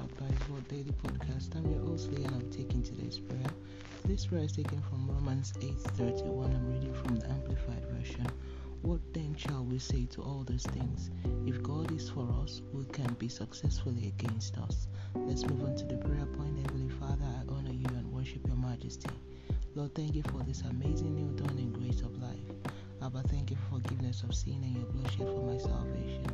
our Bible Daily Podcast. I'm your host Leah and I'm taking today's prayer. This prayer is taken from Romans 8:31. I'm reading from the Amplified Version. What then shall we say to all those things? If God is for us, who can be successfully against us? Let's move on to the prayer point. Heavenly Father, I honor you and worship your majesty. Lord, thank you for this amazing new dawn and grace of life. Abba, thank you for forgiveness of sin and your blood shed for my salvation.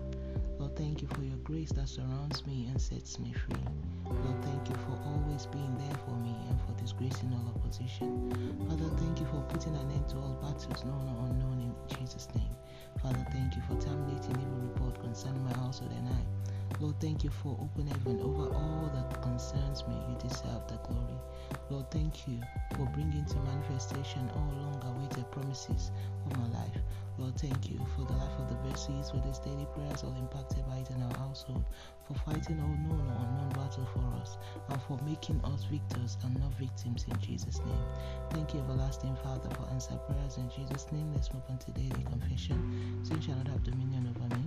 Lord, thank you for your grace that surrounds me and sets me free. Lord, thank you for always being there for me and for disgracing all opposition. Father, thank you for putting an end to all battles known or unknown in Jesus' name. Father, thank you for terminating evil report concerning my household and I. Lord, thank you for open heaven over all that concerns me. You deserve the glory. Lord, thank you for bringing to manifestation all long awaited promises thank you for the life of the verses, for these daily prayers all impacted by it in our household, for fighting all known or unknown battle for us, and for making us victors and not victims in Jesus' name. Thank you, everlasting Father, for answer prayers in Jesus' name. Let's move on to daily confession. Sin shall not have dominion over me.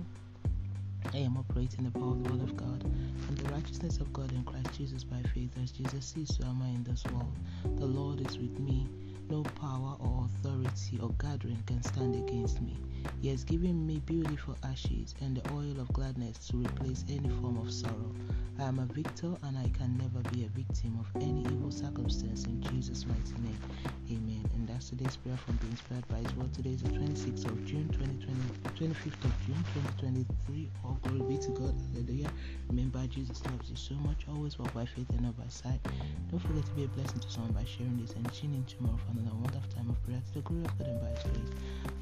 I am operating the power of the Word of God and the righteousness of God in Christ Jesus by faith. As Jesus is, so am I in this world. The Lord is with me. No power or authority or gathering can stand against me. He has given me beautiful ashes and the oil of gladness to replace any form of sorrow. I am a victor and I can never be a victim of any evil circumstance in Jesus' mighty name. Amen. And that's today's prayer from being inspired by His word. Today is the 26th of June 2020, 25th of June 2023. All glory be to God. Hallelujah. Remember, Jesus loves you so much. Always walk by faith and not by sight. Don't forget to be a blessing to someone by sharing this and tuning in tomorrow for another wonderful time of prayer to the glory of God and by His grace.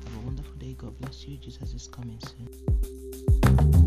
Have a wonderful day. God bless you. Jesus is coming soon.